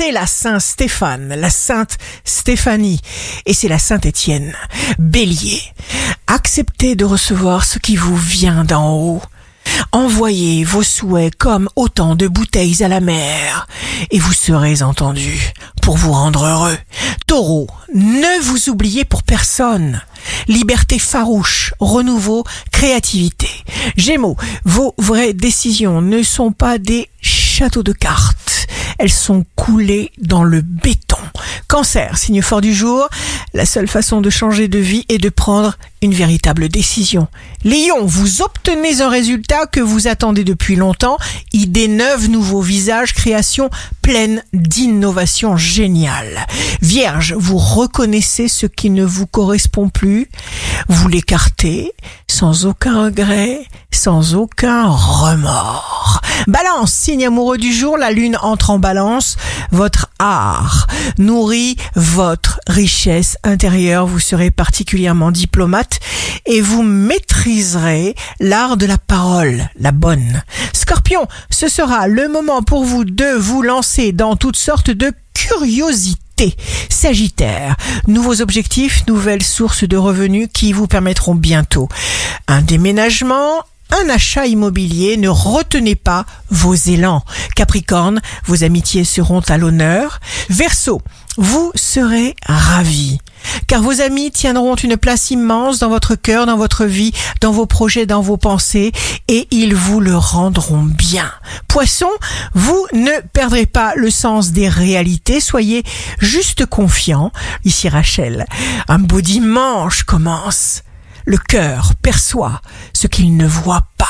c'est la Sainte Stéphane, la Sainte Stéphanie et c'est la Sainte Étienne. Bélier, acceptez de recevoir ce qui vous vient d'en haut. Envoyez vos souhaits comme autant de bouteilles à la mer et vous serez entendu pour vous rendre heureux. Taureau, ne vous oubliez pour personne. Liberté farouche, renouveau, créativité. Gémeaux, vos vraies décisions ne sont pas des châteaux de cartes. Elles sont coulées dans le béton. Cancer, signe fort du jour, la seule façon de changer de vie est de prendre une véritable décision. Lion, vous obtenez un résultat que vous attendez depuis longtemps, idée neuve, nouveau visage, création pleine d'innovation géniale. Vierge, vous reconnaissez ce qui ne vous correspond plus, vous l'écartez sans aucun regret, sans aucun remords. Balance, signe amoureux du jour, la lune entre en balance, votre art nourrit votre richesse intérieure, vous serez particulièrement diplomate et vous maîtriserez l'art de la parole, la bonne. Scorpion, ce sera le moment pour vous de vous lancer dans toutes sortes de curiosités. Sagittaire, nouveaux objectifs, nouvelles sources de revenus qui vous permettront bientôt un déménagement, un achat immobilier, ne retenez pas vos élans. Capricorne, vos amitiés seront à l'honneur. Verseau, vous serez ravi. Car vos amis tiendront une place immense dans votre cœur, dans votre vie, dans vos projets, dans vos pensées, et ils vous le rendront bien. Poisson, vous ne perdrez pas le sens des réalités, soyez juste confiant. Ici Rachel, un beau dimanche commence. Le cœur perçoit ce qu'il ne voit pas.